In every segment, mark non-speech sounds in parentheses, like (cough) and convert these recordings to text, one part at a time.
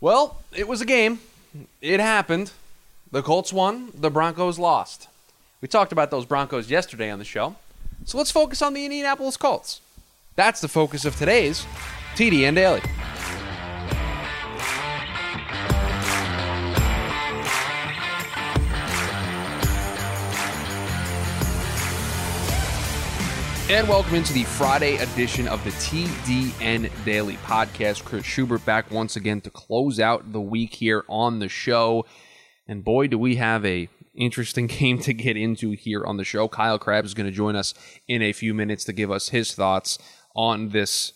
Well, it was a game. It happened. The Colts won, the Broncos lost. We talked about those Broncos yesterday on the show. So let's focus on the Indianapolis Colts. That's the focus of today's TDN Daily. And welcome into the Friday edition of the TDN Daily Podcast. Chris Schubert back once again to close out the week here on the show. And boy, do we have a interesting (laughs) game to get into here on the show. Kyle Crabbs is going to join us in a few minutes to give us his thoughts on this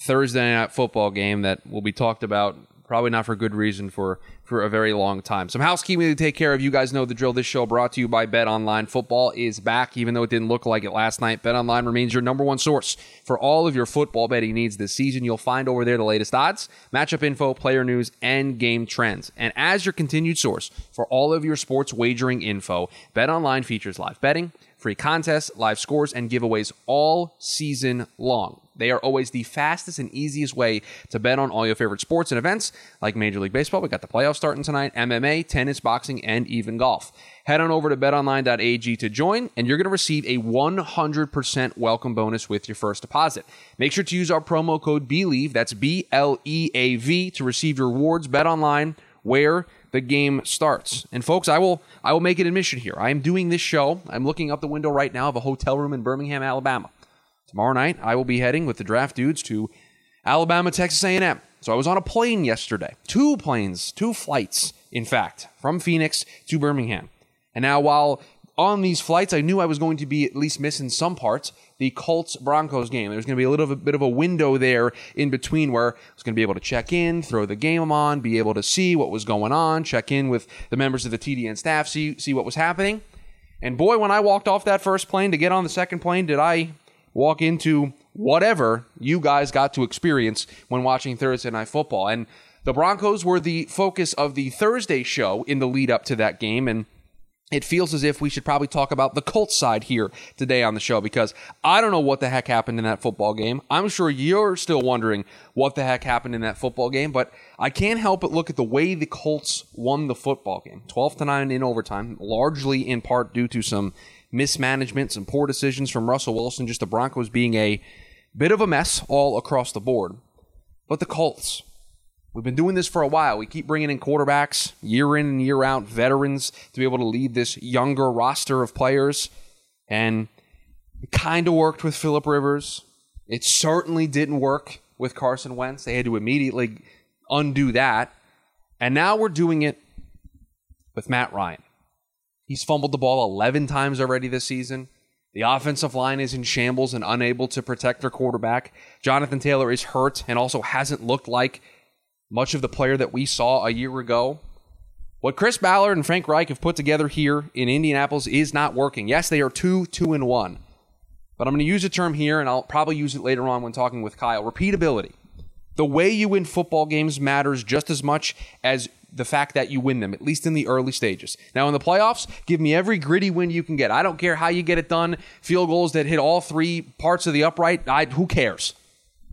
Thursday night football game that will be talked about probably not for good reason for for a very long time. Some housekeeping to take care of. You guys know the drill. This show brought to you by Bet Online. Football is back, even though it didn't look like it last night. Bet Online remains your number one source for all of your football betting needs this season. You'll find over there the latest odds, matchup info, player news, and game trends. And as your continued source for all of your sports wagering info, Bet Online features live betting, free contests, live scores, and giveaways all season long. They are always the fastest and easiest way to bet on all your favorite sports and events like Major League Baseball. We got the playoffs starting tonight, MMA, tennis, boxing, and even golf. Head on over to betonline.ag to join, and you're going to receive a 100% welcome bonus with your first deposit. Make sure to use our promo code BELIEVE, that's B L E A V, to receive your rewards. Bet online where the game starts. And folks, I will I will make an admission here. I am doing this show. I'm looking up the window right now of a hotel room in Birmingham, Alabama. Tomorrow night, I will be heading with the draft dudes to Alabama, Texas A&M. So I was on a plane yesterday, two planes, two flights, in fact, from Phoenix to Birmingham. And now, while on these flights, I knew I was going to be at least missing some parts. The Colts Broncos game. There's going to be a little bit of a window there in between where I was going to be able to check in, throw the game on, be able to see what was going on, check in with the members of the TDN staff, see see what was happening. And boy, when I walked off that first plane to get on the second plane, did I walk into whatever you guys got to experience when watching Thursday Night Football. And the Broncos were the focus of the Thursday show in the lead up to that game. And it feels as if we should probably talk about the Colts side here today on the show because I don't know what the heck happened in that football game. I'm sure you're still wondering what the heck happened in that football game, but I can't help but look at the way the Colts won the football game 12 to 9 in overtime, largely in part due to some mismanagement, some poor decisions from Russell Wilson, just the Broncos being a bit of a mess all across the board. But the Colts, we've been doing this for a while. We keep bringing in quarterbacks year in and year out, veterans to be able to lead this younger roster of players. And it kind of worked with Philip Rivers. It certainly didn't work with Carson Wentz. They had to immediately undo that. And now we're doing it with Matt Ryan. He's fumbled the ball 11 times already this season. The offensive line is in shambles and unable to protect their quarterback. Jonathan Taylor is hurt and also hasn't looked like much of the player that we saw a year ago. What Chris Ballard and Frank Reich have put together here in Indianapolis is not working. Yes, they are 2 2 and 1. But I'm going to use a term here, and I'll probably use it later on when talking with Kyle repeatability. The way you win football games matters just as much as the fact that you win them, at least in the early stages. Now, in the playoffs, give me every gritty win you can get. I don't care how you get it done. Field goals that hit all three parts of the upright, I, who cares?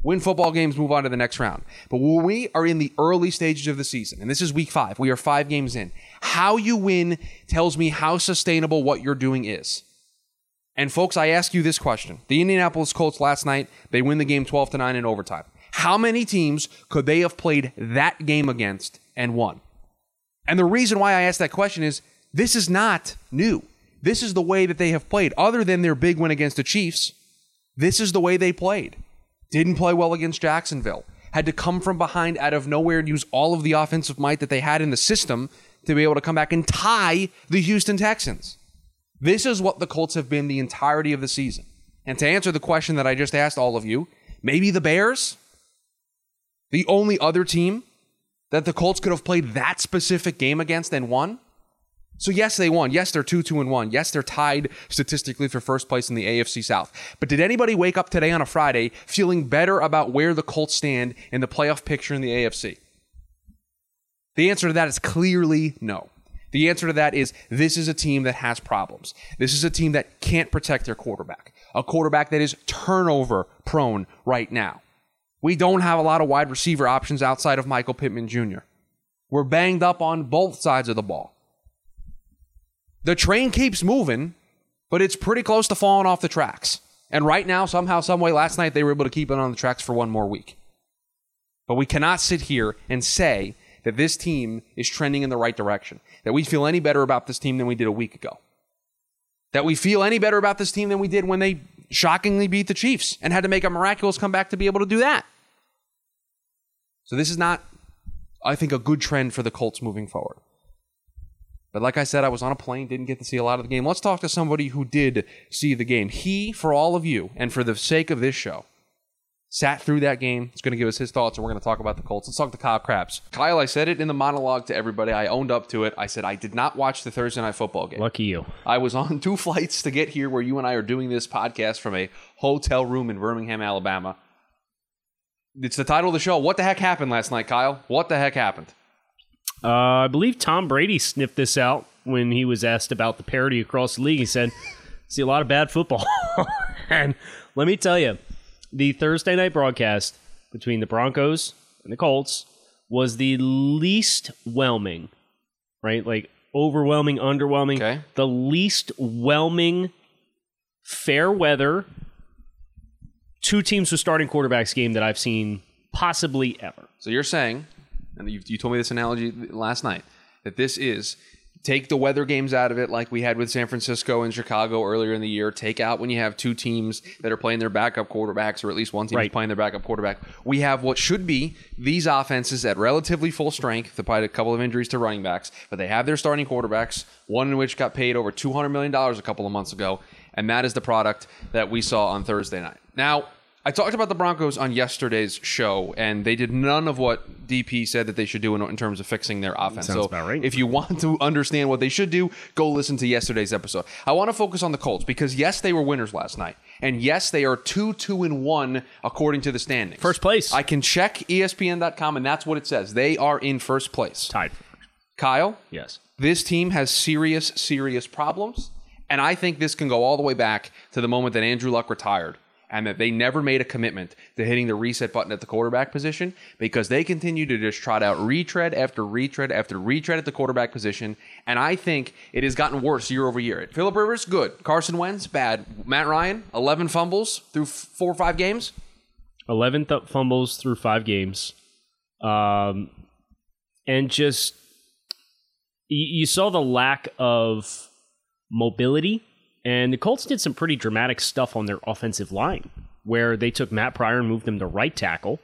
Win football games, move on to the next round. But when we are in the early stages of the season, and this is week five, we are five games in, how you win tells me how sustainable what you're doing is. And folks, I ask you this question. The Indianapolis Colts last night, they win the game 12 to 9 in overtime. How many teams could they have played that game against and won? And the reason why I ask that question is this is not new. This is the way that they have played. Other than their big win against the Chiefs, this is the way they played. Didn't play well against Jacksonville. Had to come from behind out of nowhere and use all of the offensive might that they had in the system to be able to come back and tie the Houston Texans. This is what the Colts have been the entirety of the season. And to answer the question that I just asked all of you, maybe the Bears? The only other team that the Colts could have played that specific game against and won? So yes, they won. Yes, they're 2 2 and 1. Yes, they're tied statistically for first place in the AFC South. But did anybody wake up today on a Friday feeling better about where the Colts stand in the playoff picture in the AFC? The answer to that is clearly no. The answer to that is this is a team that has problems. This is a team that can't protect their quarterback. A quarterback that is turnover prone right now. We don't have a lot of wide receiver options outside of Michael Pittman Jr. We're banged up on both sides of the ball. The train keeps moving, but it's pretty close to falling off the tracks. And right now, somehow, someway, last night they were able to keep it on the tracks for one more week. But we cannot sit here and say that this team is trending in the right direction, that we feel any better about this team than we did a week ago, that we feel any better about this team than we did when they shockingly beat the Chiefs and had to make a miraculous comeback to be able to do that. So this is not, I think, a good trend for the Colts moving forward. But like I said, I was on a plane, didn't get to see a lot of the game. Let's talk to somebody who did see the game. He, for all of you, and for the sake of this show, sat through that game. He's going to give us his thoughts, and we're going to talk about the Colts. Let's talk to Kyle Crabbs. Kyle, I said it in the monologue to everybody. I owned up to it. I said I did not watch the Thursday night football game. Lucky you. I was on (laughs) two flights to get here where you and I are doing this podcast from a hotel room in Birmingham, Alabama. It's the title of the show. What the heck happened last night, Kyle? What the heck happened? Uh, I believe Tom Brady sniffed this out when he was asked about the parity across the league. He said, "See a lot of bad football." (laughs) and let me tell you, the Thursday night broadcast between the Broncos and the Colts was the least whelming, right? Like overwhelming, underwhelming. Okay. The least whelming, fair weather, two teams with starting quarterbacks game that I've seen possibly ever. So you're saying, and you, you told me this analogy last night, that this is take the weather games out of it like we had with San Francisco and Chicago earlier in the year. Take out when you have two teams that are playing their backup quarterbacks, or at least one team is playing their backup quarterback. We have what should be these offenses at relatively full strength, despite a couple of injuries to running backs, but they have their starting quarterbacks, one in which got paid over $200 million a couple of months ago, and that is the product that we saw on Thursday night. Now, I talked about the Broncos on yesterday's show, and they did none of what DP said that they should do in, in terms of fixing their offense. Sounds so, about right. if you want to understand what they should do, go listen to yesterday's episode. I want to focus on the Colts because yes, they were winners last night, and yes, they are two, two, and one according to the standings. First place. I can check ESPN.com, and that's what it says. They are in first place. Tied. Kyle, Yes. this team has serious, serious problems. And I think this can go all the way back to the moment that Andrew Luck retired and that they never made a commitment to hitting the reset button at the quarterback position because they continue to just trot out retread after retread after retread at the quarterback position. And I think it has gotten worse year over year. Philip Rivers, good. Carson Wentz, bad. Matt Ryan, 11 fumbles through four or five games. 11 th- fumbles through five games. Um, and just, you, you saw the lack of mobility. And the Colts did some pretty dramatic stuff on their offensive line, where they took Matt Pryor and moved him to right tackle.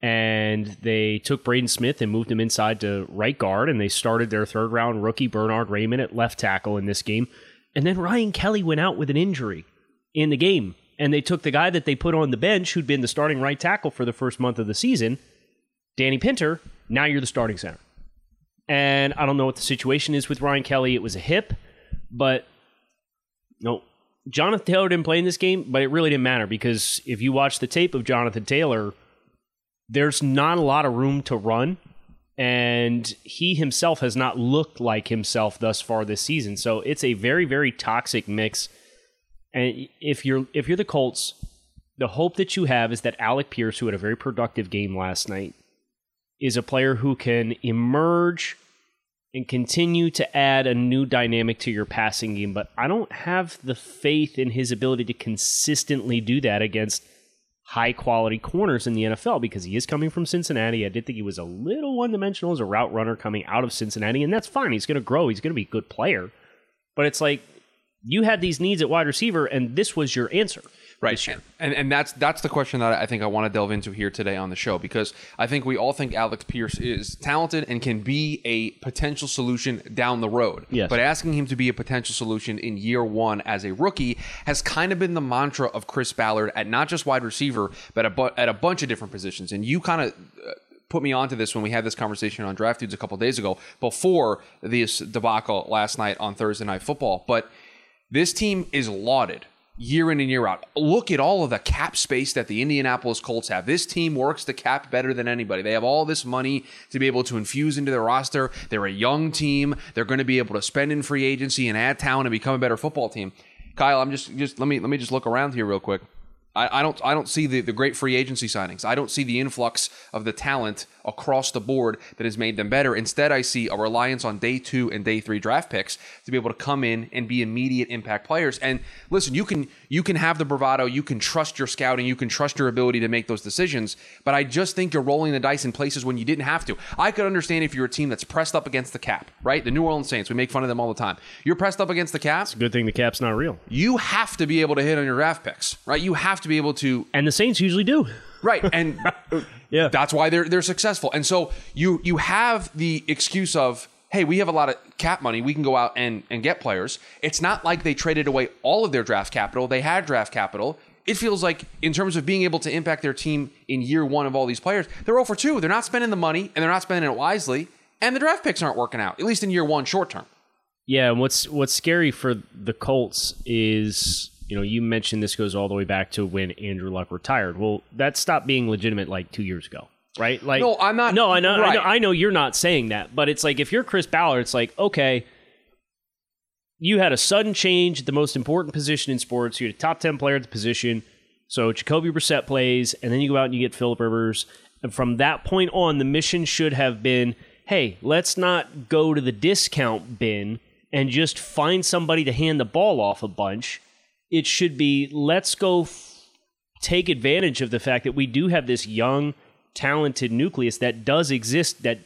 And they took Braden Smith and moved him inside to right guard. And they started their third round rookie Bernhard Raimann at left tackle in this game. And then Ryan Kelly went out with an injury in the game. And they took the guy that they put on the bench, who'd been the starting right tackle for the first month of the season, Danny Pinter. Now you're the starting center. And I don't know what the situation is with Ryan Kelly. It was a hip, but no. Jonathan Taylor didn't play in this game, but it really didn't matter because if you watch the tape of Jonathan Taylor, there's not a lot of room to run. And he himself has not looked like himself thus far this season. So it's a very, very toxic mix. And if you're if you're the Colts, the hope that you have is that Alec Pierce, who had a very productive game last night, is a player who can emerge and continue to add a new dynamic to your passing game. But I don't have the faith in his ability to consistently do that against high quality corners in the NFL because he is coming from Cincinnati. I did think he was a little one dimensional as a route runner coming out of Cincinnati, and that's fine. He's going to grow, he's going to be a good player. But it's like you had these needs at wide receiver, and this was your answer. Right. And and that's that's the question that I think I want to delve into here today on the show because I think we all think Alex Pierce is talented and can be a potential solution down the road. Yes. But asking him to be a potential solution in year one as a rookie has kind of been the mantra of Chris Ballard at not just wide receiver, but a, bu- at a bunch of different positions. And you kind of uh, put me onto this when we had this conversation on Draft Dudes a couple days ago before this debacle last night on Thursday Night Football. But this team is lauded year in and year out. Look at all of the cap space that the Indianapolis Colts have. This team works the cap better than anybody. They have all this money to be able to infuse into their roster. They're a young team. They're going to be able to spend in free agency and add talent and become a better football team. Kyle, I'm just just let me let me just look around here real quick. I, I don't I don't see the, the great free agency signings. I don't see the influx of the talent across the board that has made them better. Instead, I see a reliance on day two and day three draft picks to be able to come in and be immediate impact players. And listen, you can you can have the bravado, you can trust your scouting, you can trust your ability to make those decisions. But I just think you're rolling the dice in places when you didn't have to. I could understand if you're a team that's pressed up against the cap, right? The New Orleans Saints, we make fun of them all the time. You're pressed up against the cap. Good thing the cap's not real. You have to be able to hit on your draft picks, right? You have to be able to And the Saints usually do. Right, and (laughs) Yeah. that's why they're they're successful. And so you you have the excuse of, hey, we have a lot of cap money, we can go out and and get players. It's not like they traded away all of their draft capital. They had draft capital. It feels like in terms of being able to impact their team in year one of all these players, they're 0 for 2. They're not spending the money and they're not spending it wisely. And the draft picks aren't working out, at least in year one, short term. Yeah, and what's what's scary for the Colts is, you know, you mentioned this goes all the way back to when Andrew Luck retired. Well, that stopped being legitimate like two years ago, right? Like, No, I'm not- No, I know, I know, I know you're not saying that, but it's like if you're Chris Ballard, it's like okay, you had a sudden change at the most important position in sports. You had a top ten player at the position, so Jacoby Brissett plays, and then you go out and you get Philip Rivers, and from that point on, the mission should have been, hey, let's not go to the discount bin and just find somebody to hand the ball off a bunch. It should be let's go f- take advantage of the fact that we do have this young, talented nucleus that does exist, that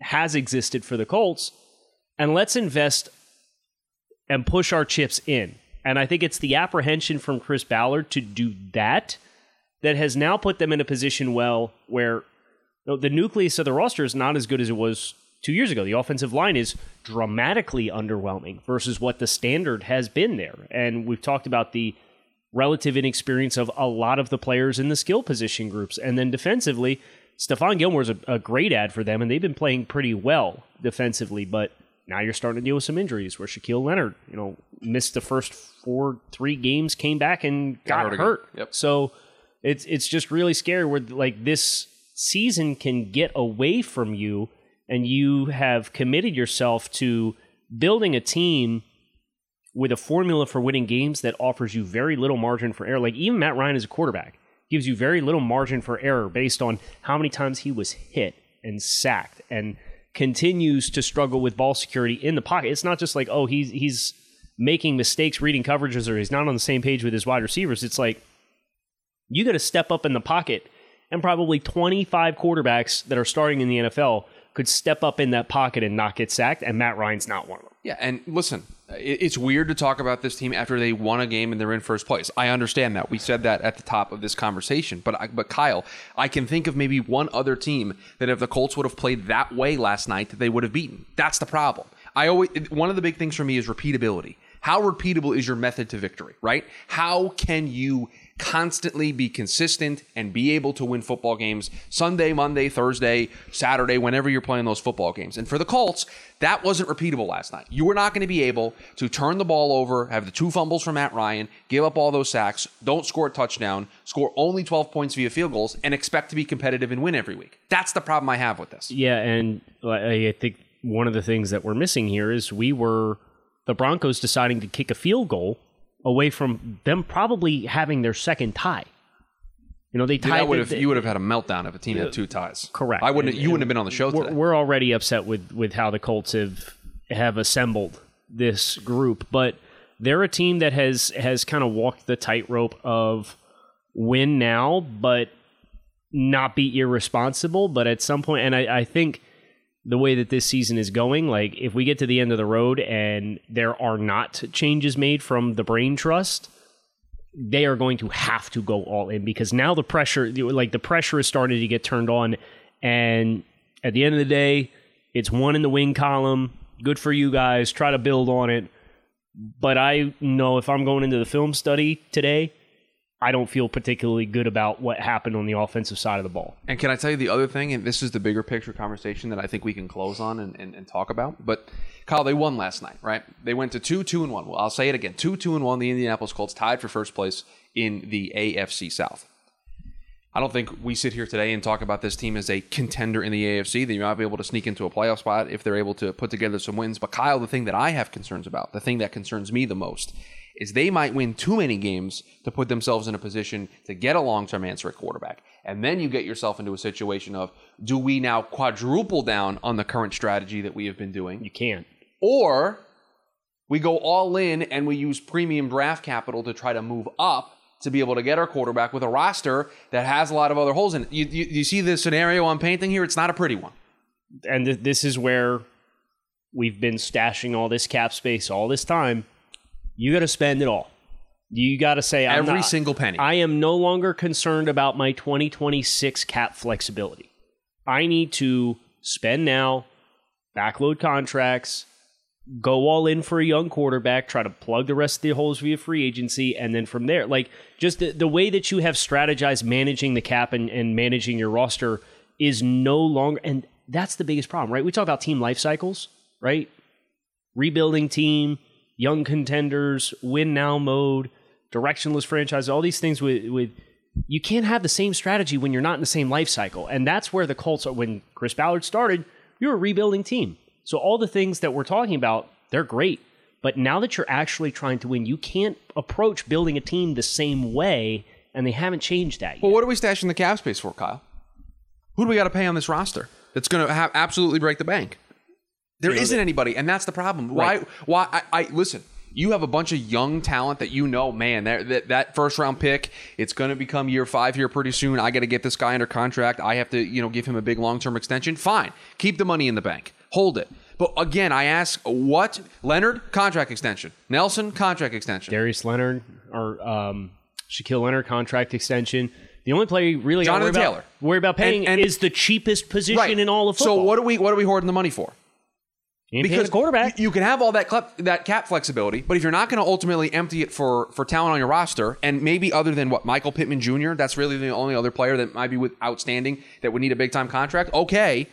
has existed for the Colts, and let's invest and push our chips in. And I think it's the apprehension from Chris Ballard to do that that has now put them in a position well where you know, the nucleus of the roster is not as good as it was two years ago. The offensive line is dramatically underwhelming versus what the standard has been there. And we've talked about the relative inexperience of a lot of the players in the skill position groups. And then defensively, Stephon Gilmore's a, a great ad for them, and they've been playing pretty well defensively, but now you're starting to deal with some injuries where Shaquille Leonard, you know, missed the first four, three games, came back and got hurt hurt. Yep. So it's it's just really scary where like this season can get away from you and you have committed yourself to building a team with a formula for winning games that offers you very little margin for error. Like even Matt Ryan as a quarterback gives you very little margin for error based on how many times he was hit and sacked and continues to struggle with ball security in the pocket. It's not just like, oh, he's he's making mistakes reading coverages or he's not on the same page with his wide receivers. It's like you got to step up in the pocket and probably 25 quarterbacks that are starting in the NFL could step up in that pocket and not get sacked and Matt Ryan's not one of them. Yeah, and listen, it's weird to talk about this team after they won a game and they're in first place. I understand that. We said that at the top of this conversation. But I, but Kyle, I can think of maybe one other team that if the Colts would have played that way last night, that they would have beaten. That's the problem. I always one of the big things for me is repeatability. How repeatable is your method to victory, right? How can you constantly be consistent and be able to win football games Sunday, Monday, Thursday, Saturday, whenever you're playing those football games. And for the Colts, that wasn't repeatable last night. You were not going to be able to turn the ball over, have the two fumbles from Matt Ryan, give up all those sacks, don't score a touchdown, score only 12 points via field goals, and expect to be competitive and win every week. That's the problem I have with this. Yeah, and I think one of the things that we're missing here is we were the Broncos deciding to kick a field goal away from them probably having their second tie. You know, they Dude, tied. that would have, you would have had a meltdown if a team had two ties. correct. I wouldn't. And- you wouldn't have been on the show we're, today. we're already upset with with how the Colts have have assembled this group, but they're a team that has has kind of walked the tightrope of win now, but not be irresponsible. But at some point, and I, I think the way that this season is going, like if we get to the end of the road and there are not changes made from the brain trust, they are going to have to go all in because now the pressure, like the pressure is starting to get turned on, and at the end of the day, it's one in the wing column. Good for you guys. Try to build on it. But I know if I'm going into the film study today, I don't feel particularly good about what happened on the offensive side of the ball. And can I tell you the other thing? And this is the bigger picture conversation that I think we can close on and, and, and talk about. But Kyle, they won last night, right? They went to two, two, and one. Well, I'll say it again: two, two, and one. The Indianapolis Colts tied for first place in the AFC South. I don't think we sit here today and talk about this team as a contender in the AFC. They might be able to sneak into a playoff spot if they're able to put together some wins. But Kyle, the thing that I have concerns about, the thing that concerns me the most, is they might win too many games to put themselves in a position to get a long-term answer at quarterback. And then you get yourself into a situation of do we now quadruple down on the current strategy that we have been doing You can't. or we go all in and we use premium draft capital to try to move up to be able to get our quarterback with a roster that has a lot of other holes in it. You, you, you see the scenario I'm painting here? It's not a pretty one. And th- this is where we've been stashing all this cap space all this time. You got to spend it all. You got to say I'm Every not- single penny. I am no longer concerned about my 2026 cap flexibility. I need to spend now, backload contracts, go all in for a young quarterback, try to plug the rest of the holes via free agency, and then from there, like just the, the way that you have strategized managing the cap and, and managing your roster is no longer, and that's the biggest problem, right? We talk about team life cycles, right? Rebuilding team, young contenders, win now mode, directionless franchise, all these things with with you can't have the same strategy when you're not in the same life cycle. And that's where the Colts are when Chris Ballard started, you're a rebuilding team. So all the things that we're talking about, they're great. But now that you're actually trying to win, you can't approach building a team the same way, and they haven't changed that yet. well, what are we stashing the cap space for, Kyle? Who do we got to pay on this roster that's going to have absolutely break the bank? There isn't anybody, and that's the problem. Right. Why? Why? I, I listen. You have a bunch of young talent that you know, man. That that, that first round pick, it's going to become year five here pretty soon. I got to get this guy under contract. I have to, you know, give him a big long term extension. Fine, keep the money in the bank, hold it. But again, I ask, what Leonard contract extension, Nelson contract extension, Darius Leonard or um, Shaquille Leonard contract extension. The only player you really to worry Jonathan about, Taylor. worry about paying And- and- is the cheapest position in all of football. So what are we what are we hoarding the money for? The quarterback. You, can have all that clep, that cap flexibility, but if you're not going to ultimately empty it for for talent on your roster, and maybe other than what Michael Pittman Jr., that's really the only other player that might be with outstanding that would need a big time contract. Okay,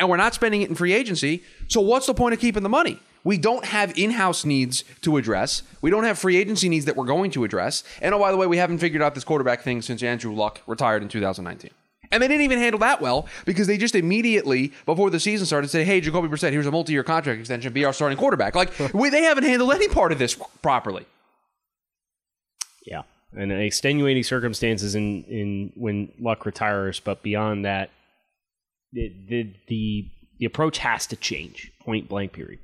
and we're not spending it in free agency. So what's the point of keeping the money? We don't have in-house needs to address. We don't have free agency needs that we're going to address. And oh, by the way, we haven't figured out this quarterback thing since Andrew Luck retired in 2019. And they didn't even handle that well because they just immediately, before the season started, said, hey, Jacoby Brissett, here's a multi year contract extension, be our starting quarterback. Like, (laughs) we, they haven't handled any part of this properly. Yeah, and extenuating circumstances in in when Luck retires, but beyond that, the the the, the approach has to change. Point blank. Period.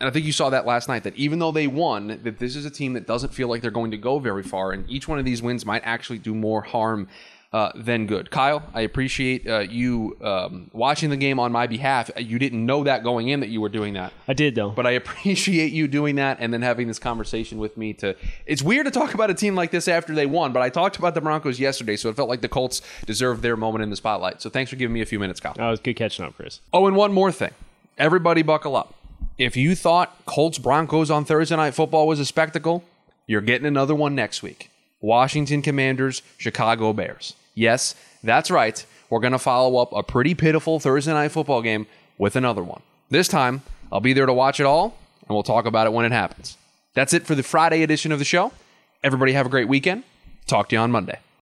And I think you saw that last night that even though they won, that this is a team that doesn't feel like they're going to go very far, and each one of these wins might actually do more harm uh, than good. Kyle, I appreciate uh, you um, watching the game on my behalf. You didn't know that going in that you were doing that. I did though. but I (laughs) appreciate you doing that and then having this conversation with me to it's weird to talk about a team like this after they won, but I talked about the Broncos yesterday, so it felt like the Colts deserved their moment in the spotlight. So thanks for giving me a few minutes, Kyle. that was good catching up, Chris. Oh, and one more thing. Everybody buckle up. If you thought Colts Broncos on Thursday night football was a spectacle, you're getting another one next week. Washington Commanders, Chicago Bears. Yes, that's right. We're going to follow up a pretty pitiful Thursday night football game with another one. This time, I'll be there to watch it all, and we'll talk about it when it happens. That's it for the Friday edition of the show. Everybody have a great weekend. Talk to you on Monday.